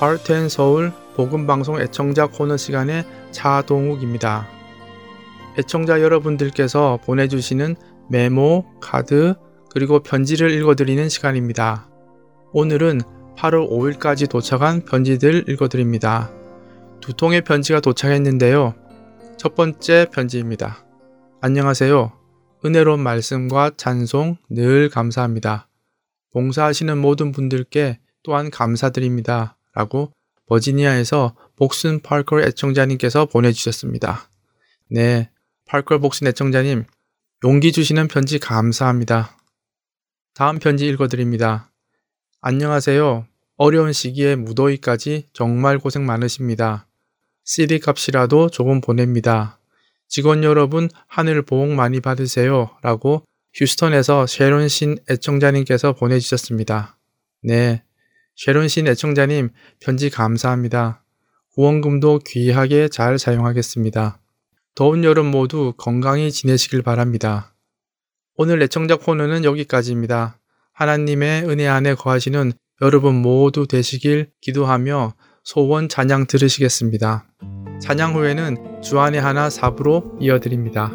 하트앤 서울 복음방송 애청자 코너 시간의 차동욱입니다. 애청자 여러분들께서 보내주시는 메모, 카드, 그리고 편지를 읽어드리는 시간입니다. 오늘은 8월 5일까지 도착한 편지들 읽어드립니다. 두 통의 편지가 도착했는데요. 첫 번째 편지입니다. 안녕하세요. 은혜로운 말씀과 찬송 늘 감사합니다. 봉사하시는 모든 분들께 또한 감사드립니다. 라고 버지니아에서 복슨 팔컬 애청자님께서 보내주셨습니다. 네, 팔컬 복슨 애청자님, 용기 주시는 편지 감사합니다. 다음 편지 읽어드립니다. 안녕하세요. 어려운 시기에 무더위까지 정말 고생 많으십니다. CD 값이라도 조금 보냅니다. 직원 여러분 하늘 보복 많이 받으세요. 라고 휴스턴에서 쉐론 신 애청자님께서 보내주셨습니다. 네. 쉐론 신 애청자님 편지 감사합니다. 후원금도 귀하게 잘 사용하겠습니다. 더운 여름 모두 건강히 지내시길 바랍니다. 오늘 애청자 코너는 여기까지입니다. 하나님의 은혜 안에 거하시는 여러분 모두 되시길 기도하며 소원 찬양 들으시겠습니다. 찬양 후에는 주안의 하나 사부로 이어드립니다.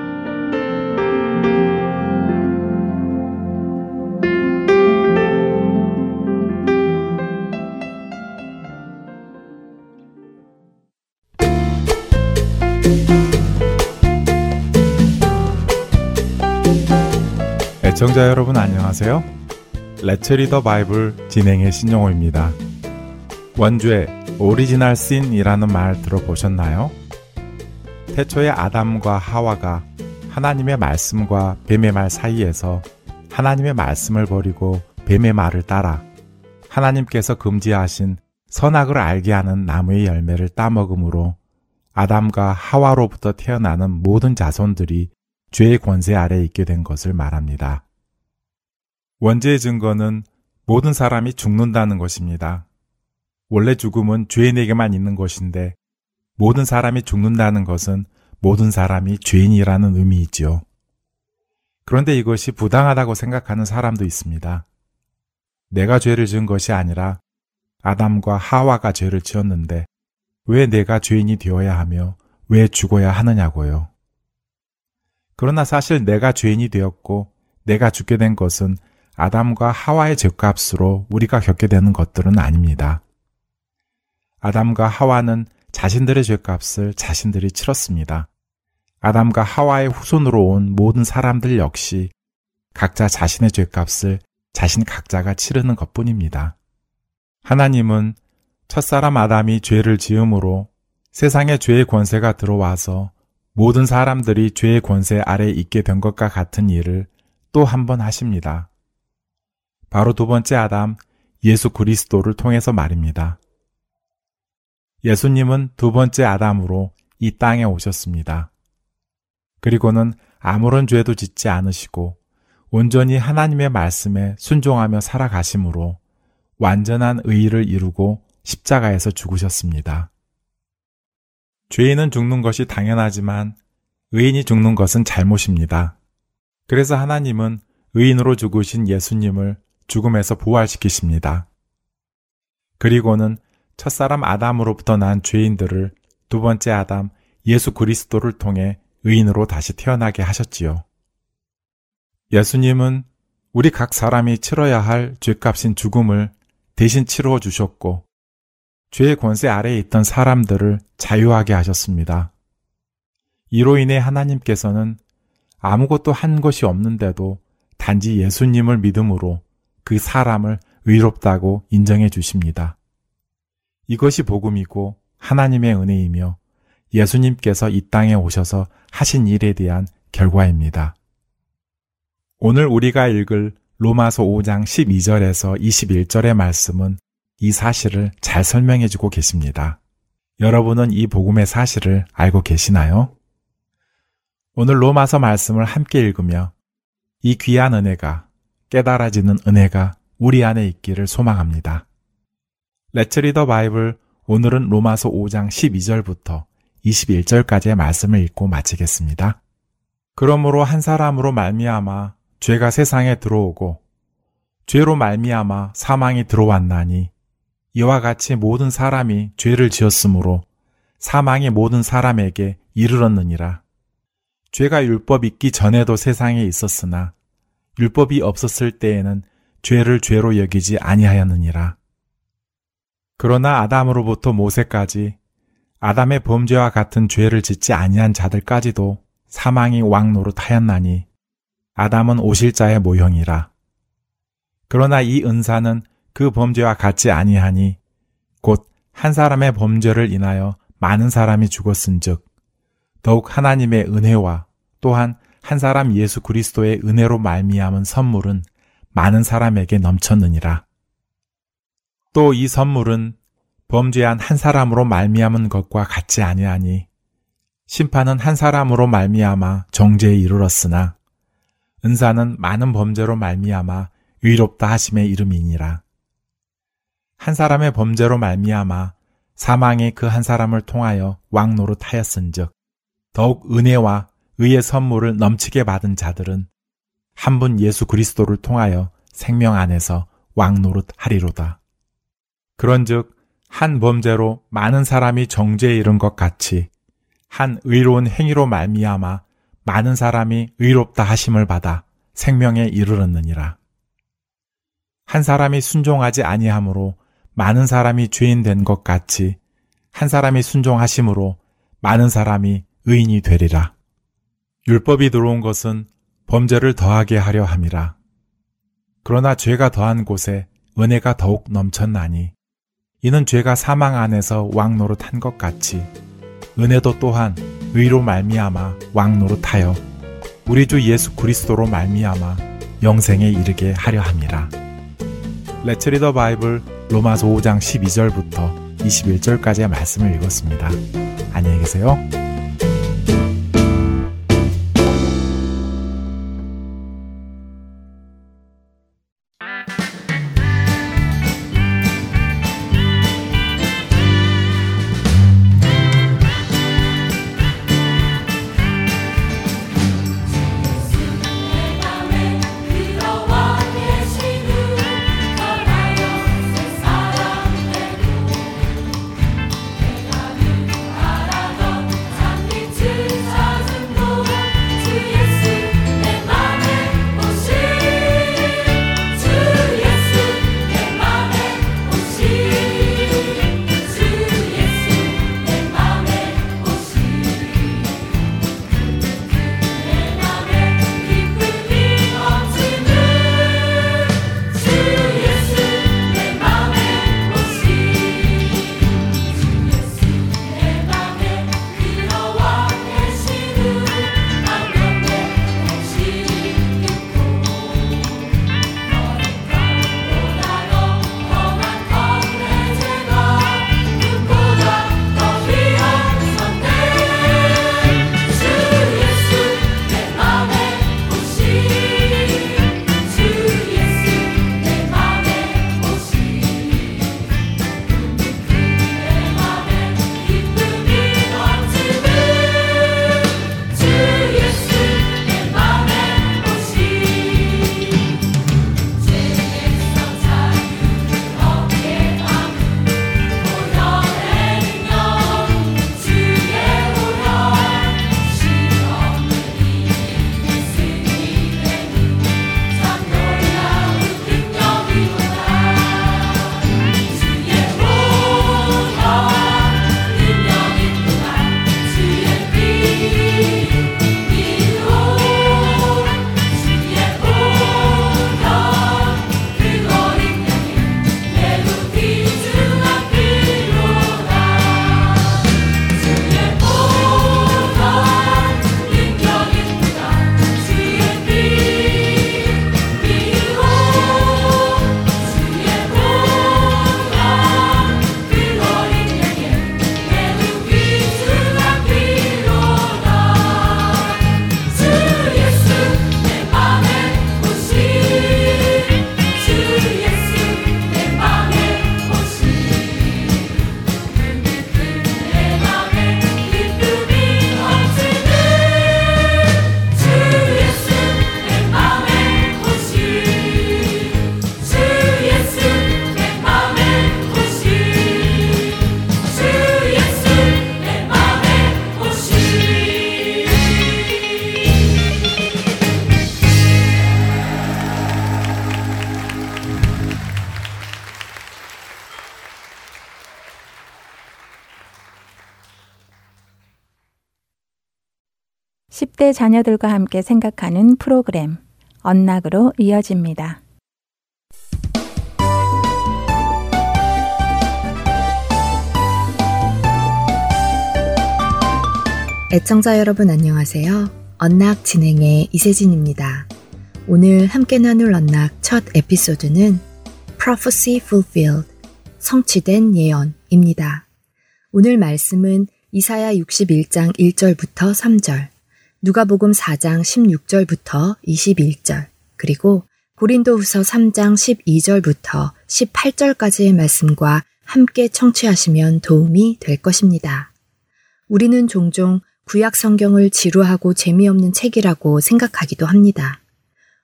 애청자 여러분 안녕하세요. Let's Read the Bible 진행의 신용호입니다. 원죄 original sin이라는 말 들어보셨나요? 태초에 아담과 하와가 하나님의 말씀과 뱀의 말 사이에서 하나님의 말씀을 버리고 뱀의 말을 따라 하나님께서 금지하신 선악을 알게 하는 나무의 열매를 따먹음으로 아담과 하와로부터 태어나는 모든 자손들이 죄의 권세 아래 있게 된 것을 말합니다. 원죄의 증거는 모든 사람이 죽는다는 것입니다. 원래 죽음은 죄인에게만 있는 것인데 모든 사람이 죽는다는 것은 모든 사람이 죄인이라는 의미이지요. 그런데 이것이 부당하다고 생각하는 사람도 있습니다. 내가 죄를 지은 것이 아니라 아담과 하와가 죄를 지었는데 왜 내가 죄인이 되어야 하며 왜 죽어야 하느냐고요. 그러나 사실 내가 죄인이 되었고 내가 죽게 된 것은 아담과 하와의 죄값으로 우리가 겪게 되는 것들은 아닙니다. 아담과 하와는 자신들의 죄값을 자신들이 치렀습니다. 아담과 하와의 후손으로 온 모든 사람들 역시 각자 자신의 죄값을 자신 각자가 치르는 것 뿐입니다. 하나님은 첫사람 아담이 죄를 지음으로 세상에 죄의 권세가 들어와서 모든 사람들이 죄의 권세 아래 있게 된 것과 같은 일을 또 한 번 하십니다. 바로 두 번째 아담 예수 그리스도를 통해서 말입니다. 예수님은 두 번째 아담으로 이 땅에 오셨습니다. 그리고는 아무런 죄도 짓지 않으시고 온전히 하나님의 말씀에 순종하며 살아가심으로 완전한 의의를 이루고 십자가에서 죽으셨습니다. 죄인은 죽는 것이 당연하지만 의인이 죽는 것은 잘못입니다. 그래서 하나님은 의인으로 죽으신 예수님을 죽음에서 부활시키십니다. 그리고는 첫사람 아담으로부터 난 죄인들을 두 번째 아담 예수 그리스도를 통해 의인으로 다시 태어나게 하셨지요. 예수님은 우리 각 사람이 치러야 할 죄값인 죽음을 대신 치루어 주셨고 죄의 권세 아래에 있던 사람들을 자유하게 하셨습니다. 이로 인해 하나님께서는 아무것도 한 것이 없는데도 단지 예수님을 믿음으로 그 사람을 의롭다고 인정해 주십니다. 이것이 복음이고 하나님의 은혜이며 예수님께서 이 땅에 오셔서 하신 일에 대한 결과입니다. 오늘 우리가 읽을 로마서 5장 12절에서 21절의 말씀은 이 사실을 잘 설명해 주고 계십니다. 여러분은 이 복음의 사실을 알고 계시나요? 오늘 로마서 말씀을 함께 읽으며 이 귀한 은혜가 깨달아지는 은혜가 우리 안에 있기를 소망합니다. 레츠 리더 바이블 오늘은 로마서 5장 12절부터 21절까지의 말씀을 읽고 마치겠습니다. 그러므로 한 사람으로 말미암아 죄가 세상에 들어오고 죄로 말미암아 사망이 들어왔나니 이와 같이 모든 사람이 죄를 지었으므로 사망이 모든 사람에게 이르렀느니라. 죄가 율법 있기 전에도 세상에 있었으나 율법이 없었을 때에는 죄를 죄로 여기지 아니하였느니라. 그러나 아담으로부터 모세까지 아담의 범죄와 같은 죄를 짓지 아니한 자들까지도 사망이 왕노릇하였나니 아담은 오실자의 모형이라. 그러나 이 은사는 그 범죄와 같지 아니하니 곧 한 사람의 범죄를 인하여 많은 사람이 죽었은즉 더욱 하나님의 은혜와 또한 한 사람 예수 그리스도의 은혜로 말미암은 선물은 많은 사람에게 넘쳤느니라. 또 이 선물은 범죄한 한 사람으로 말미암은 것과 같지 아니하니 심판은 한 사람으로 말미암아 정죄에 이르렀으나 은사는 많은 범죄로 말미암아 의롭다 하심의 이름이니라. 한 사람의 범죄로 말미암아 사망이 그한 사람을 통하여 왕노릇 하였은즉 더욱 은혜와 의의 선물을 넘치게 받은 자들은 한 분 예수 그리스도를 통하여 생명 안에서 왕노릇 하리로다. 그런즉 한 범죄로 많은 사람이 정죄에 이른 것 같이 한 의로운 행위로 말미암아 많은 사람이 의롭다 하심을 받아 생명에 이르렀느니라. 한 사람이 순종하지 아니하므로 많은 사람이 죄인 된 것 같이 한 사람이 순종하심으로 많은 사람이 의인이 되리라. 율법이 들어온 것은 범죄를 더하게 하려 함이라. 그러나 죄가 더한 곳에 은혜가 더욱 넘쳤나니 이는 죄가 사망 안에서 왕노릇 한 것 같이 은혜도 또한 의로 말미암아 왕노릇 하여 우리 주 예수 그리스도로 말미암아 영생에 이르게 하려 함이라. 레츠 리더 바이블 로마서 5장 12절부터 21절까지의 말씀을 읽었습니다. 안녕히 계세요. 10대 자녀들과 함께 생각하는 프로그램 언락으로 이어집니다. 애청자 여러분 안녕하세요. 언락 진행의 이세진입니다. 오늘 함께 나눌 언락 첫 에피소드는 Prophecy Fulfilled, 성취된 예언입니다. 오늘 말씀은 이사야 61장 1절부터 3절, 누가복음 4장 16절부터 21절, 그리고 고린도후서 3장 12절부터 18절까지의 말씀과 함께 청취하시면 도움이 될 것입니다. 우리는 종종 구약 성경을 지루하고 재미없는 책이라고 생각하기도 합니다.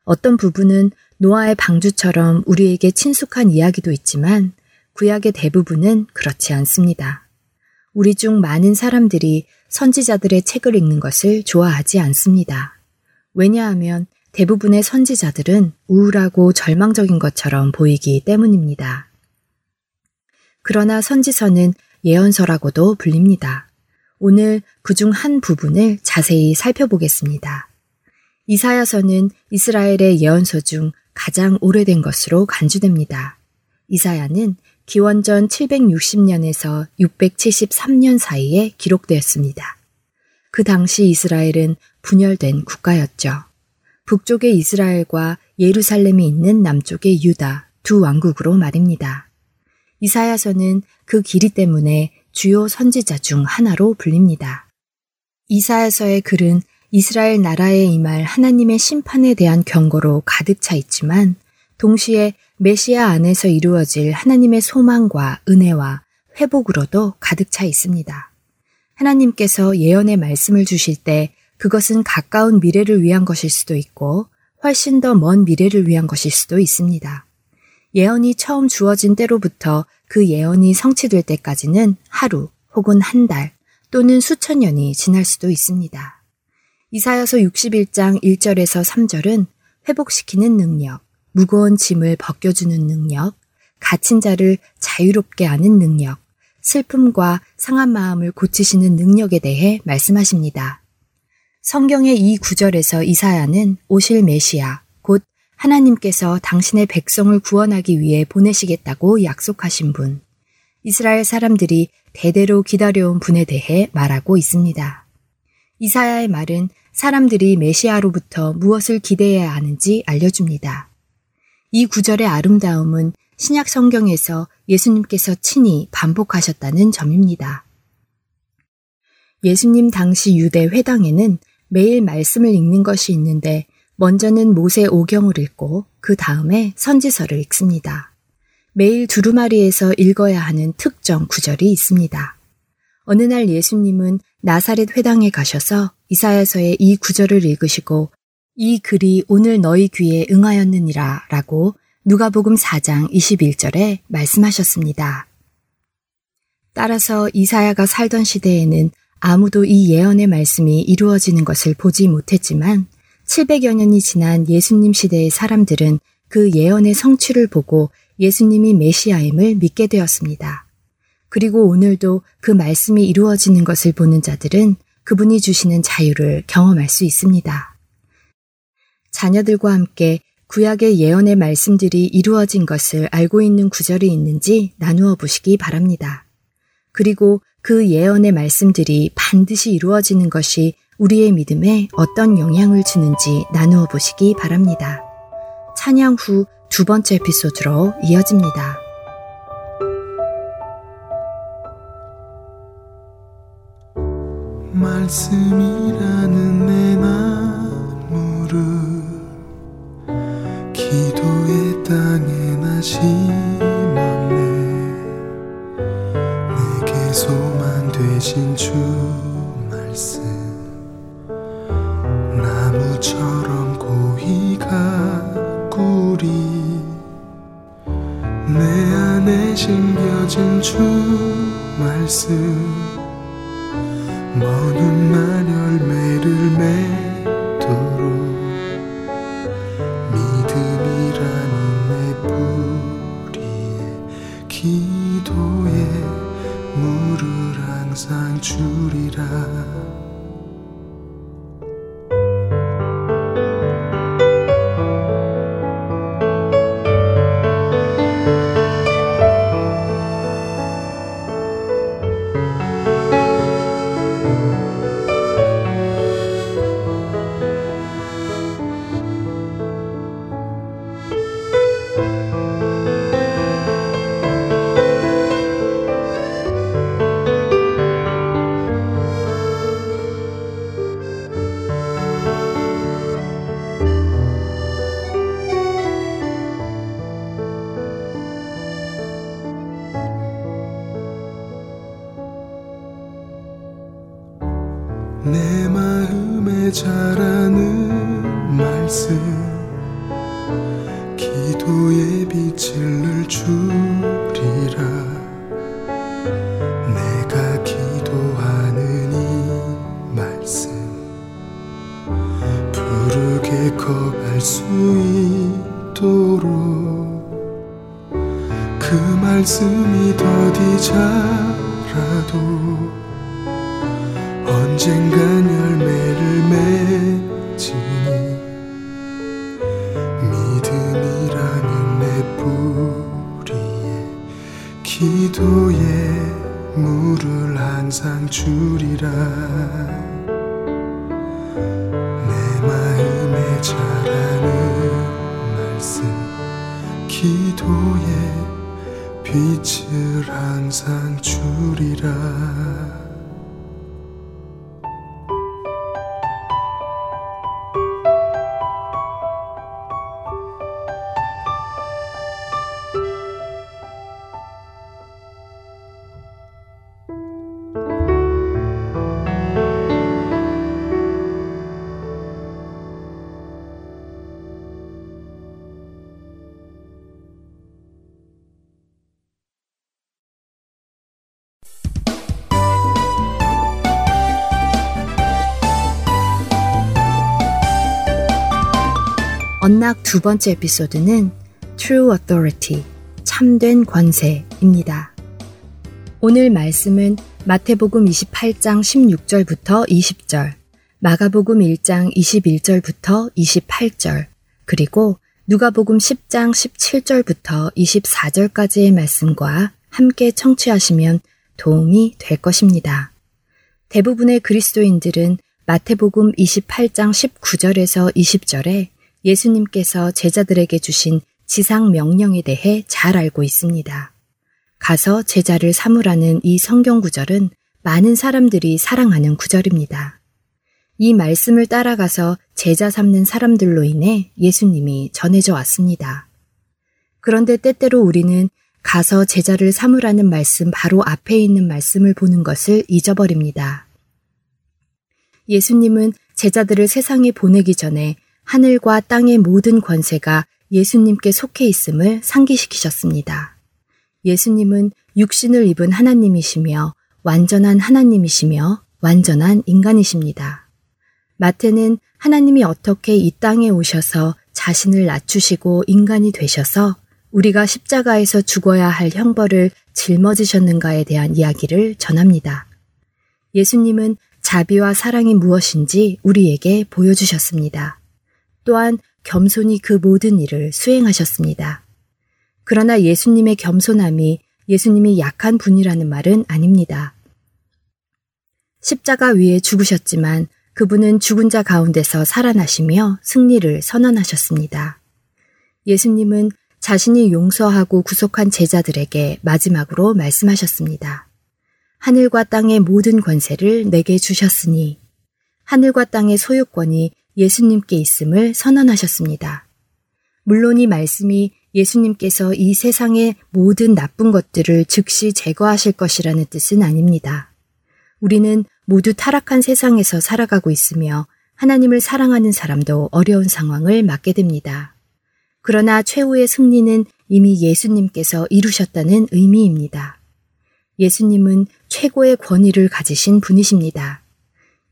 어떤 부분은 노아의 방주처럼 우리에게 친숙한 이야기도 있지만 구약의 대부분은 그렇지 않습니다. 우리 중 많은 사람들이 선지자들의 책을 읽는 것을 좋아하지 않습니다. 왜냐하면 대부분의 선지자들은 우울하고 절망적인 것처럼 보이기 때문입니다. 그러나 선지서는 예언서라고도 불립니다. 오늘 그 중 한 부분을 자세히 살펴보겠습니다. 이사야서는 이스라엘의 예언서 중 가장 오래된 것으로 간주됩니다. 이사야는 기원전 760년에서 673년 사이에 기록되었습니다. 그 당시 이스라엘은 분열된 국가였죠. 북쪽의 이스라엘과 예루살렘이 있는 남쪽의 유다 두 왕국으로 말입니다. 이사야서는 그 길이 때문에 주요 선지자 중 하나로 불립니다. 이사야서의 글은 이스라엘 나라에 임할 하나님의 심판에 대한 경고로 가득 차 있지만 동시에 메시아 안에서 이루어질 하나님의 소망과 은혜와 회복으로도 가득 차 있습니다. 하나님께서 예언의 말씀을 주실 때 그것은 가까운 미래를 위한 것일 수도 있고 훨씬 더 먼 미래를 위한 것일 수도 있습니다. 예언이 처음 주어진 때로부터 그 예언이 성취될 때까지는 하루 혹은 한 달 또는 수천 년이 지날 수도 있습니다. 이사여서 61장 1절에서 3절은 회복시키는 능력, 무거운 짐을 벗겨주는 능력, 갇힌 자를 자유롭게 하는 능력, 슬픔과 상한 마음을 고치시는 능력에 대해 말씀하십니다. 성경의 이 구절에서 이사야는 오실 메시아, 곧 하나님께서 당신의 백성을 구원하기 위해 보내시겠다고 약속하신 분, 이스라엘 사람들이 대대로 기다려온 분에 대해 말하고 있습니다. 이사야의 말은 사람들이 메시아로부터 무엇을 기대해야 하는지 알려줍니다. 이 구절의 아름다움은 신약 성경에서 예수님께서 친히 반복하셨다는 점입니다. 예수님 당시 유대 회당에는 매일 말씀을 읽는 것이 있는데 먼저는 모세 오경을 읽고 그 다음에 선지서를 읽습니다. 매일 두루마리에서 읽어야 하는 특정 구절이 있습니다. 어느 날 예수님은 나사렛 회당에 가셔서 이사야서의 이 구절을 읽으시고 이 글이 오늘 너희 귀에 응하였느니라 라고 누가복음 4장 21절에 말씀하셨습니다. 따라서 이사야가 살던 시대에는 아무도 이 예언의 말씀이 이루어지는 것을 보지 못했지만 700여 년이 지난 예수님 시대의 사람들은 그 예언의 성취를 보고 예수님이 메시아임을 믿게 되었습니다. 그리고 오늘도 그 말씀이 이루어지는 것을 보는 자들은 그분이 주시는 자유를 경험할 수 있습니다. 자녀들과 함께 구약의 예언의 말씀들이 이루어진 것을 알고 있는 구절이 있는지 나누어 보시기 바랍니다. 그리고 그 예언의 말씀들이 반드시 이루어지는 것이 우리의 믿음에 어떤 영향을 주는지 나누어 보시기 바랍니다. 찬양 후 두 번째 에피소드로 이어집니다. 말씀이라는 내나 심었네 내게 소망 되신 주 말씀. 나무처럼 고이 가꾸리 내 안에 심겨진 주 말씀. 먼 훗날 자라는 말씀. 기도의 빛을 늘 주리라. 내가 기도하는 이 말씀 부르게 거할 수 있도록. 그 말씀이 더디 자 언락 두 번째 에피소드는 True Authority, 참된 권세입니다. 오늘 말씀은 마태복음 28장 16절부터 20절, 마가복음 1장 21절부터 28절, 그리고 누가복음 10장 17절부터 24절까지의 말씀과 함께 청취하시면 도움이 될 것입니다. 대부분의 그리스도인들은 마태복음 28장 19절에서 20절에 예수님께서 제자들에게 주신 지상 명령에 대해 잘 알고 있습니다. 가서 제자를 삼으라는 이 성경 구절은 많은 사람들이 사랑하는 구절입니다. 이 말씀을 따라가서 제자 삼는 사람들로 인해 예수님이 전해져 왔습니다. 그런데 때때로 우리는 가서 제자를 삼으라는 말씀 바로 앞에 있는 말씀을 보는 것을 잊어버립니다. 예수님은 제자들을 세상에 보내기 전에 하늘과 땅의 모든 권세가 예수님께 속해 있음을 상기시키셨습니다. 예수님은 육신을 입은 하나님이시며 완전한 하나님이시며 완전한 인간이십니다. 마태는 하나님이 어떻게 이 땅에 오셔서 자신을 낮추시고 인간이 되셔서 우리가 십자가에서 죽어야 할 형벌을 짊어지셨는가에 대한 이야기를 전합니다. 예수님은 자비와 사랑이 무엇인지 우리에게 보여주셨습니다. 또한 겸손히 그 모든 일을 수행하셨습니다. 그러나 예수님의 겸손함이 예수님이 약한 분이라는 말은 아닙니다. 십자가 위에 죽으셨지만 그분은 죽은 자 가운데서 살아나시며 승리를 선언하셨습니다. 예수님은 자신이 용서하고 구속한 제자들에게 마지막으로 말씀하셨습니다. 하늘과 땅의 모든 권세를 내게 주셨으니 하늘과 땅의 소유권이 예수님께 있음을 선언하셨습니다. 물론 이 말씀이 예수님께서 이 세상의 모든 나쁜 것들을 즉시 제거하실 것이라는 뜻은 아닙니다. 우리는 모두 타락한 세상에서 살아가고 있으며 하나님을 사랑하는 사람도 어려운 상황을 맞게 됩니다. 그러나 최후의 승리는 이미 예수님께서 이루셨다는 의미입니다. 예수님은 최고의 권위를 가지신 분이십니다.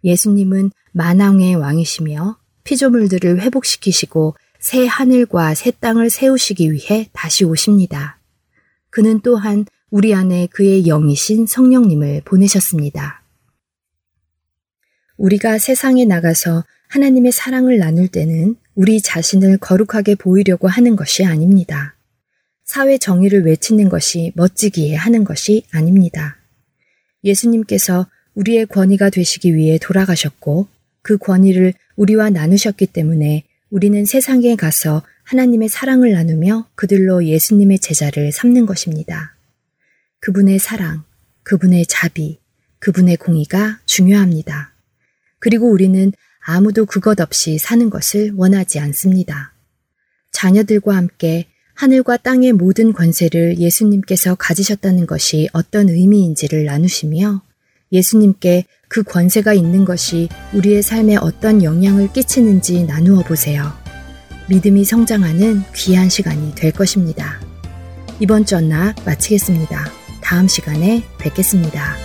예수님은 만왕의 왕이시며 피조물들을 회복시키시고 새 하늘과 새 땅을 세우시기 위해 다시 오십니다. 그는 또한 우리 안에 그의 영이신 성령님을 보내셨습니다. 우리가 세상에 나가서 하나님의 사랑을 나눌 때는 우리 자신을 거룩하게 보이려고 하는 것이 아닙니다. 사회 정의를 외치는 것이 멋지기에 하는 것이 아닙니다. 예수님께서 우리의 권위가 되시기 위해 돌아가셨고 그 권위를 우리와 나누셨기 때문에 우리는 세상에 가서 하나님의 사랑을 나누며 그들로 예수님의 제자를 삼는 것입니다. 그분의 사랑, 그분의 자비, 그분의 공의가 중요합니다. 그리고 우리는 아무도 그것 없이 사는 것을 원하지 않습니다. 자녀들과 함께 하늘과 땅의 모든 권세를 예수님께서 가지셨다는 것이 어떤 의미인지를 나누시며 예수님께 그 권세가 있는 것이 우리의 삶에 어떤 영향을 끼치는지 나누어 보세요. 믿음이 성장하는 귀한 시간이 될 것입니다. 이번 주 언락 마치겠습니다. 다음 시간에 뵙겠습니다.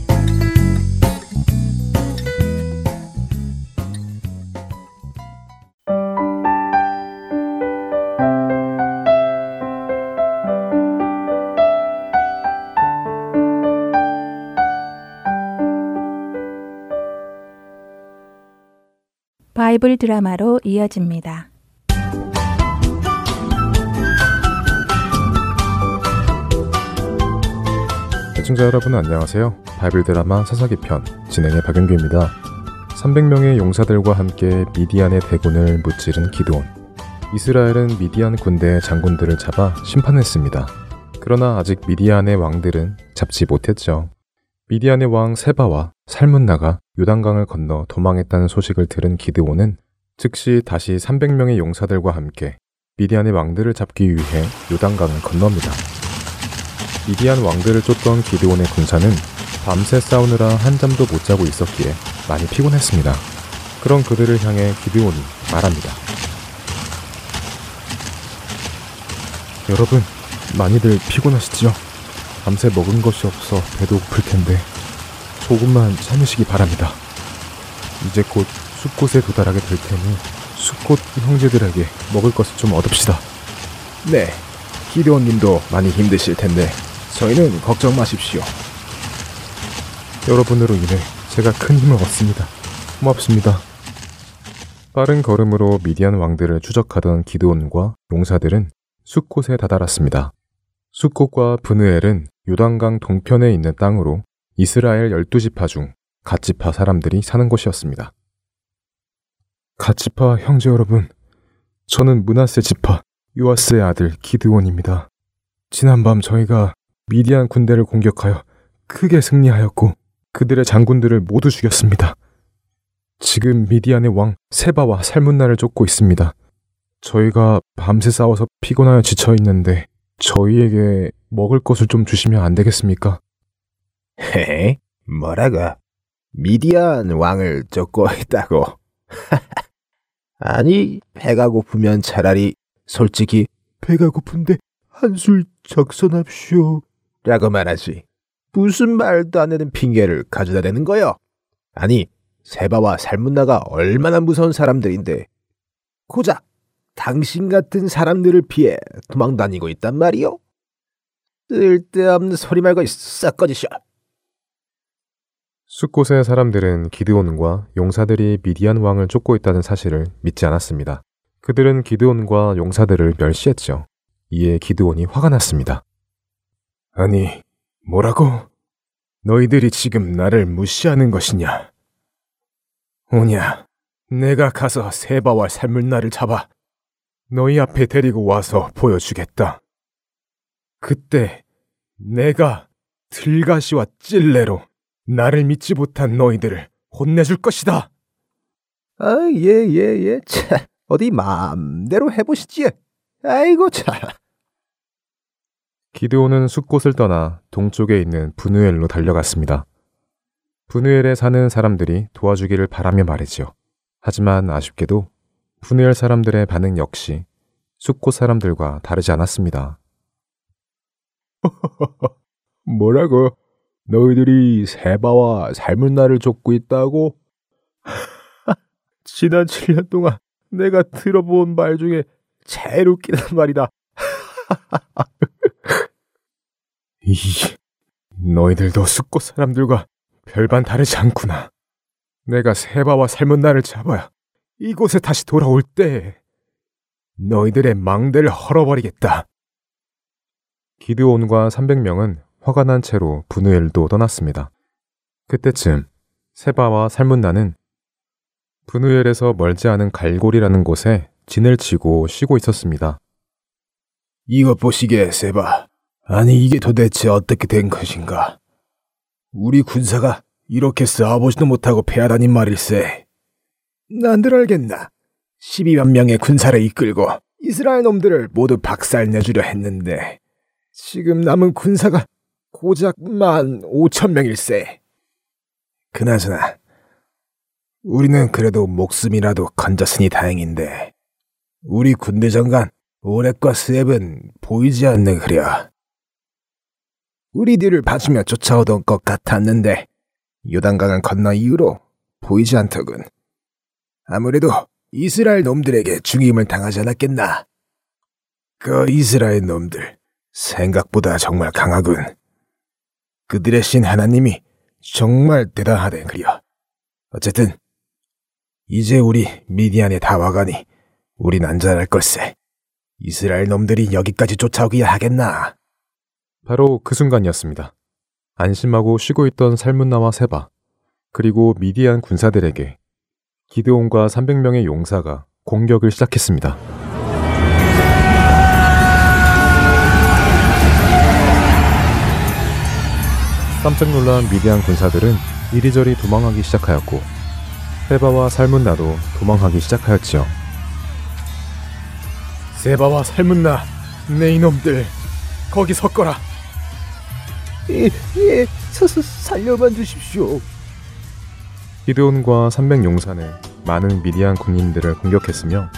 Bible 드라마로 이어집니다. 애청자 여러분 안녕하세요. Bible 드라마 사사기 편 진행의 박영규입니다. 300명의 용사들과 함께 미디안의 대군을 무찌른 기드온. 이스라엘은 미디안 군대의 장군들을 잡아 심판했습니다. 그러나 아직 미디안의 왕들은 잡지 못했죠. 미디안의 왕 세바와 살문나가 요단강을 건너 도망했다는 소식을 들은 기드온은 즉시 다시 300명의 용사들과 함께 미디안의 왕들을 잡기 위해 요단강을 건넙니다. 미디안 왕들을 쫓던 기드온의 군사는 밤새 싸우느라 한잠도 못 자고 있었기에 많이 피곤했습니다. 그런 그들을 향해 기드온이 말합니다. 여러분, 많이들 피곤하시죠? 밤새 먹은 것이 없어 배도 고플 텐데 조금만 참으시기 바랍니다. 이제 곧 숲곳에 도달하게 될 테니 숲곳 형제들에게 먹을 것을 좀 얻읍시다. 네, 기도원님도 많이 힘드실 텐데 저희는 걱정 마십시오. 여러분으로 인해 제가 큰 힘을 얻습니다. 고맙습니다. 빠른 걸음으로 미디안 왕들을 추적하던 기드온과 용사들은 숲곳에 다다랐습니다. 숲곳과 브느엘은 요단강 동편에 있는 땅으로 이스라엘 12지파 중 갓지파 사람들이 사는 곳이었습니다. 갓지파 형제 여러분, 저는 문하세 지파 요아스의 아들 기드온입니다. 지난밤 저희가 미디안 군대를 공격하여 크게 승리하였고 그들의 장군들을 모두 죽였습니다. 지금 미디안의 왕 세바와 살문나를 쫓고 있습니다. 저희가 밤새 싸워서 피곤하여 지쳐 있는데 저희에게 먹을 것을 좀 주시면 안 되겠습니까? 헤, 뭐라고? 미디안 왕을 쫓고 있다고? 아니, 배가 고프면 차라리 솔직히 배가 고픈데 한술 적선합시오. 라고 말하지. 무슨 말도 안 되는 핑계를 가져다 대는 거요? 아니, 세바와 살문나가 얼마나 무서운 사람들인데, 고작 당신 같은 사람들을 피해 도망 다니고 있단 말이요? 쓸데없는 소리 말고 싹 꺼지셔. 숲곳의 사람들은 기드온과 용사들이 미디안 왕을 쫓고 있다는 사실을 믿지 않았습니다. 그들은 기드온과 용사들을 멸시했죠. 이에 기드온이 화가 났습니다. 아니, 뭐라고? 너희들이 지금 나를 무시하는 것이냐? 오냐, 내가 가서 세바와 살물나를 잡아 너희 앞에 데리고 와서 보여주겠다. 그때 내가 들가시와 찔레로 나를 믿지 못한 너희들을 혼내줄 것이다. 아, 예, 예, 예. 참, 어디 마음대로 해보시지. 아이고, 참. 기드온은 숲곳을 떠나 동쪽에 있는 분우엘로 달려갔습니다. 분우엘에 사는 사람들이 도와주기를 바라며 말이지요. 하지만 아쉽게도 분우엘 사람들의 반응 역시 숲곳 사람들과 다르지 않았습니다. 뭐라고? 너희들이 세바와 삶은 날을 쫓고 있다고? 지난 7년 동안 내가 들어본 말 중에 제일 웃기는 말이다. 이, 너희들도 숲꽃 사람들과 별반 다르지 않구나. 내가 세바와 삶은 날을 잡아야 이곳에 다시 돌아올 때 너희들의 망대를 헐어버리겠다. 기드온과 300명은 화가 난 채로 분우엘도 떠났습니다. 그때쯤 세바와 살문나는 분우엘에서 멀지 않은 갈골이라는 곳에 진을 치고 쉬고 있었습니다. 이것 보시게, 세바. 아니, 이게 도대체 어떻게 된 것인가? 우리 군사가 이렇게 싸워보지도 못하고 패하다니 말일세. 난들 알겠나? 12만 명의 군사를 이끌고 이스라엘 놈들을 모두 박살내주려 했는데 지금 남은 군사가 고작 만 5천 명일세. 그나저나 우리는 그래도 목숨이라도 건졌으니 다행인데 우리 군대 장관 오렉과 스앱은 보이지 않는 그려. 우리 뒤를 봐주며 쫓아오던 것 같았는데 요단강을 건너 이후로 보이지 않더군. 아무래도 이스라엘 놈들에게 죽임을 당하지 않았겠나. 그 이스라엘 놈들 생각보다 정말 강하군. 그들의 신 하나님이 정말 대단하대 그려. 어쨌든 이제 우리 미디안에 다 와가니 우린 안전할 걸세. 이스라엘 놈들이 여기까지 쫓아오기야 하겠나. 바로 그 순간이었습니다. 안심하고 쉬고 있던 살문나와 세바, 그리고 미디안 군사들에게 기드온과 300명의 용사가 공격을 시작했습니다. 깜짝 놀란 미디안 군사들은 이리저리 도망하기 시작하였고 세바와 살문나도 도망하기 시작하였지요. 세바와 살문나, 내 이놈들 거기 섰거라. 예, 예, 서서 살려만 주십시오. 기드온과 300용사는 많은 미디안 군인들을 공격했으며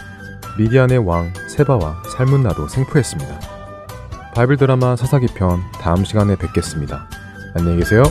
미디안의 왕 세바와 살문나도 생포했습니다. 바이블 드라마 사사기 편 다음 시간에 뵙겠습니다. 안녕히 계세요.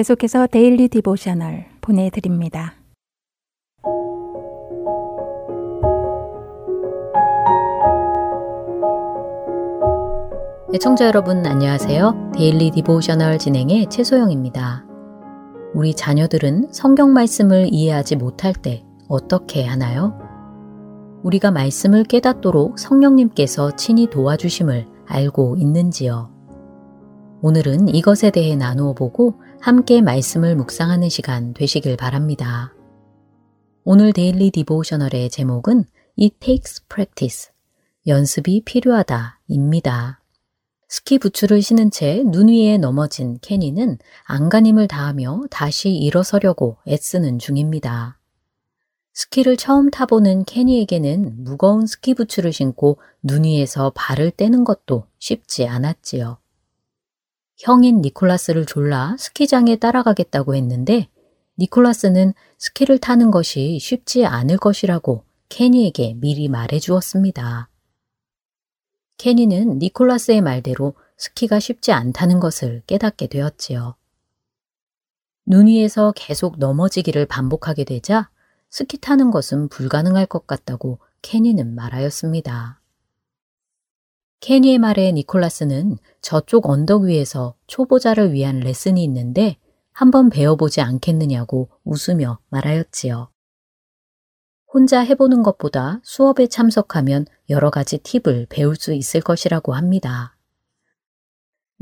계속해서 Daily Devotional 보내드립니다. 애청자 여러분 안녕하세요. Daily Devotional 진행의 최소영입니다. 우리 자녀들은 성경 말씀을 이해하지 못할 때 어떻게 하나요? 우리가 말씀을 깨닫도록 성령님께서 친히 도와주심을 알고 있는지요? 오늘은 이것에 대해 나누어 보고 함께 말씀을 묵상하는 시간 되시길 바랍니다. 오늘 Daily Devotional의 제목은 It takes practice. 연습이 필요하다 입니다. 스키 부츠를 신은 채 눈 위에 넘어진 케니는 안간힘을 다하며 다시 일어서려고 애쓰는 중입니다. 스키를 처음 타보는 케니에게는 무거운 스키 부츠를 신고 눈 위에서 발을 떼는 것도 쉽지 않았지요. 형인 니콜라스를 졸라 스키장에 따라가겠다고 했는데 니콜라스는 스키를 타는 것이 쉽지 않을 것이라고 케니에게 미리 말해 주었습니다. 케니는 니콜라스의 말대로 스키가 쉽지 않다는 것을 깨닫게 되었지요. 눈 위에서 계속 넘어지기를 반복하게 되자 스키 타는 것은 불가능할 것 같다고 케니는 말하였습니다. 케니의 말에 니콜라스는 저쪽 언덕 위에서 초보자를 위한 레슨이 있는데 한번 배워보지 않겠느냐고 웃으며 말하였지요. 혼자 해보는 것보다 수업에 참석하면 여러 가지 팁을 배울 수 있을 것이라고 합니다.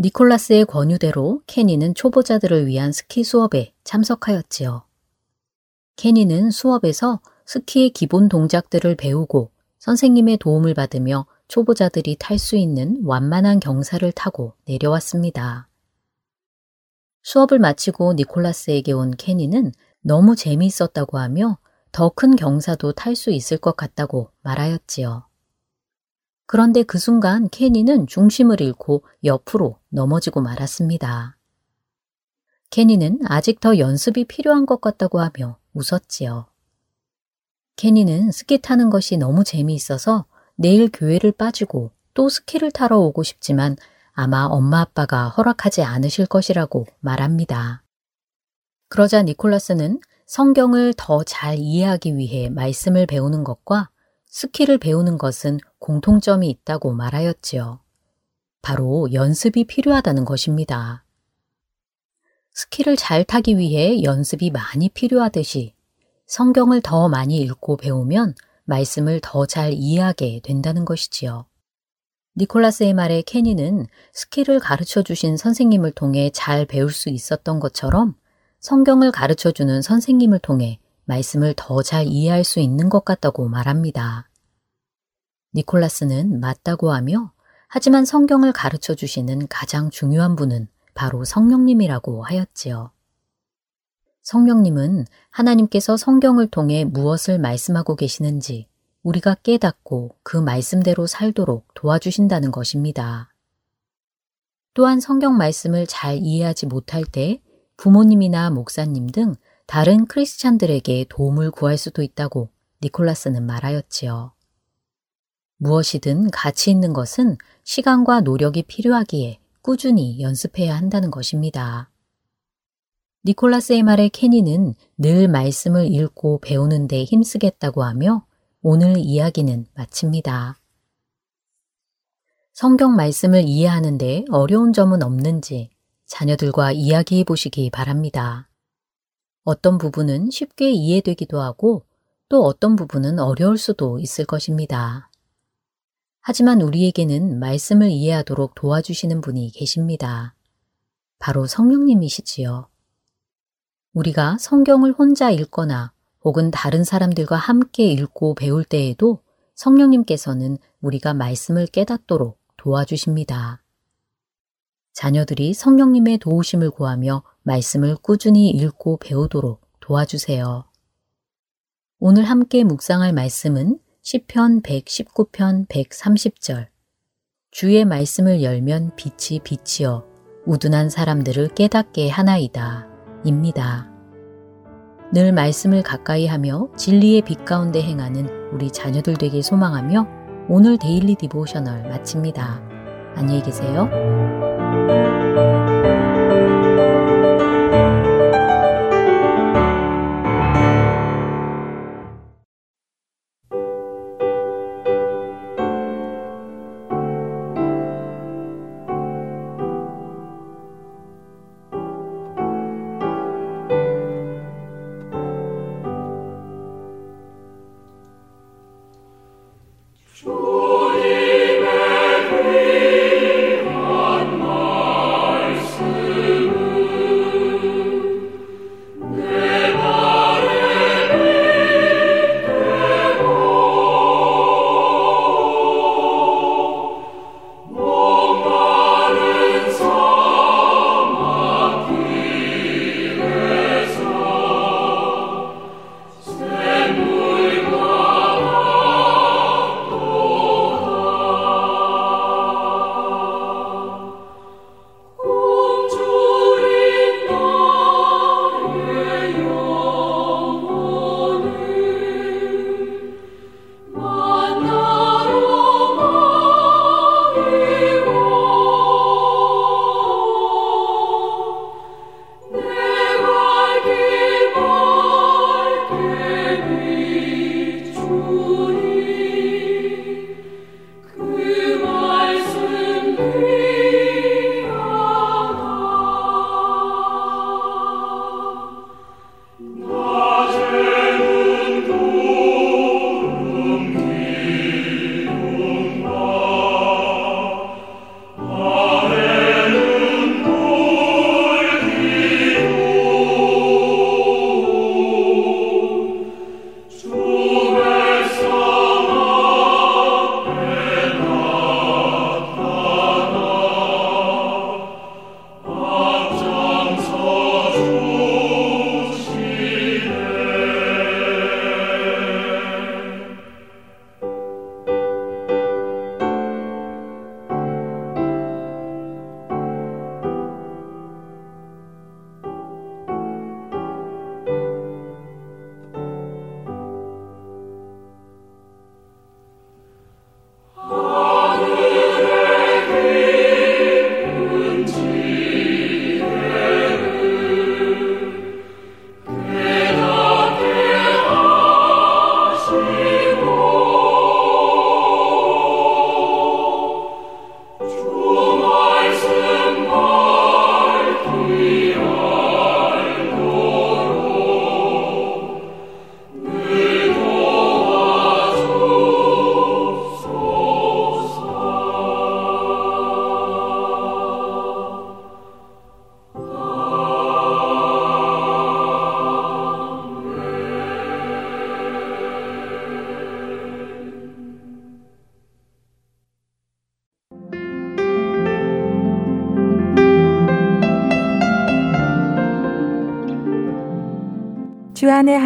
니콜라스의 권유대로 케니는 초보자들을 위한 스키 수업에 참석하였지요. 케니는 수업에서 스키의 기본 동작들을 배우고 선생님의 도움을 받으며 초보자들이 탈 수 있는 완만한 경사를 타고 내려왔습니다. 수업을 마치고 니콜라스에게 온 케니는 너무 재미있었다고 하며 더 큰 경사도 탈 수 있을 것 같다고 말하였지요. 그런데 그 순간 케니는 중심을 잃고 옆으로 넘어지고 말았습니다. 케니는 아직 더 연습이 필요한 것 같다고 하며 웃었지요. 케니는 스키 타는 것이 너무 재미있어서 내일 교회를 빠지고 또 스키를 타러 오고 싶지만 아마 엄마 아빠가 허락하지 않으실 것이라고 말합니다. 그러자 니콜라스는 성경을 더 잘 이해하기 위해 말씀을 배우는 것과 스키를 배우는 것은 공통점이 있다고 말하였지요. 바로 연습이 필요하다는 것입니다. 스키를 잘 타기 위해 연습이 많이 필요하듯이 성경을 더 많이 읽고 배우면 말씀을 더 잘 이해하게 된다는 것이지요. 니콜라스의 말에 케니는 스키를 가르쳐 주신 선생님을 통해 잘 배울 수 있었던 것처럼 성경을 가르쳐 주는 선생님을 통해 말씀을 더 잘 이해할 수 있는 것 같다고 말합니다. 니콜라스는 맞다고 하며 하지만 성경을 가르쳐 주시는 가장 중요한 분은 바로 성령님이라고 하였지요. 성령님은 하나님께서 성경을 통해 무엇을 말씀하고 계시는지 우리가 깨닫고 그 말씀대로 살도록 도와주신다는 것입니다. 또한 성경 말씀을 잘 이해하지 못할 때 부모님이나 목사님 등 다른 크리스찬들에게 도움을 구할 수도 있다고 니콜라스는 말하였지요. 무엇이든 가치 있는 것은 시간과 노력이 필요하기에 꾸준히 연습해야 한다는 것입니다. 니콜라스의 말에 케니는 늘 말씀을 읽고 배우는 데 힘쓰겠다고 하며 오늘 이야기는 마칩니다. 성경 말씀을 이해하는데 어려운 점은 없는지 자녀들과 이야기해 보시기 바랍니다. 어떤 부분은 쉽게 이해되기도 하고 또 어떤 부분은 어려울 수도 있을 것입니다. 하지만 우리에게는 말씀을 이해하도록 도와주시는 분이 계십니다. 바로 성령님이시지요. 우리가 성경을 혼자 읽거나 혹은 다른 사람들과 함께 읽고 배울 때에도 성령님께서는 우리가 말씀을 깨닫도록 도와주십니다. 자녀들이 성령님의 도우심을 구하며 말씀을 꾸준히 읽고 배우도록 도와주세요. 오늘 함께 묵상할 말씀은 시편 119편 130절 주의 말씀을 열면 빛이 비치어 우둔한 사람들을 깨닫게 하나이다. 입니다. 늘 말씀을 가까이 하며 진리의 빛 가운데 행하는 우리 자녀들 되길 소망하며 오늘 daily devotional 마칩니다. 안녕히 계세요.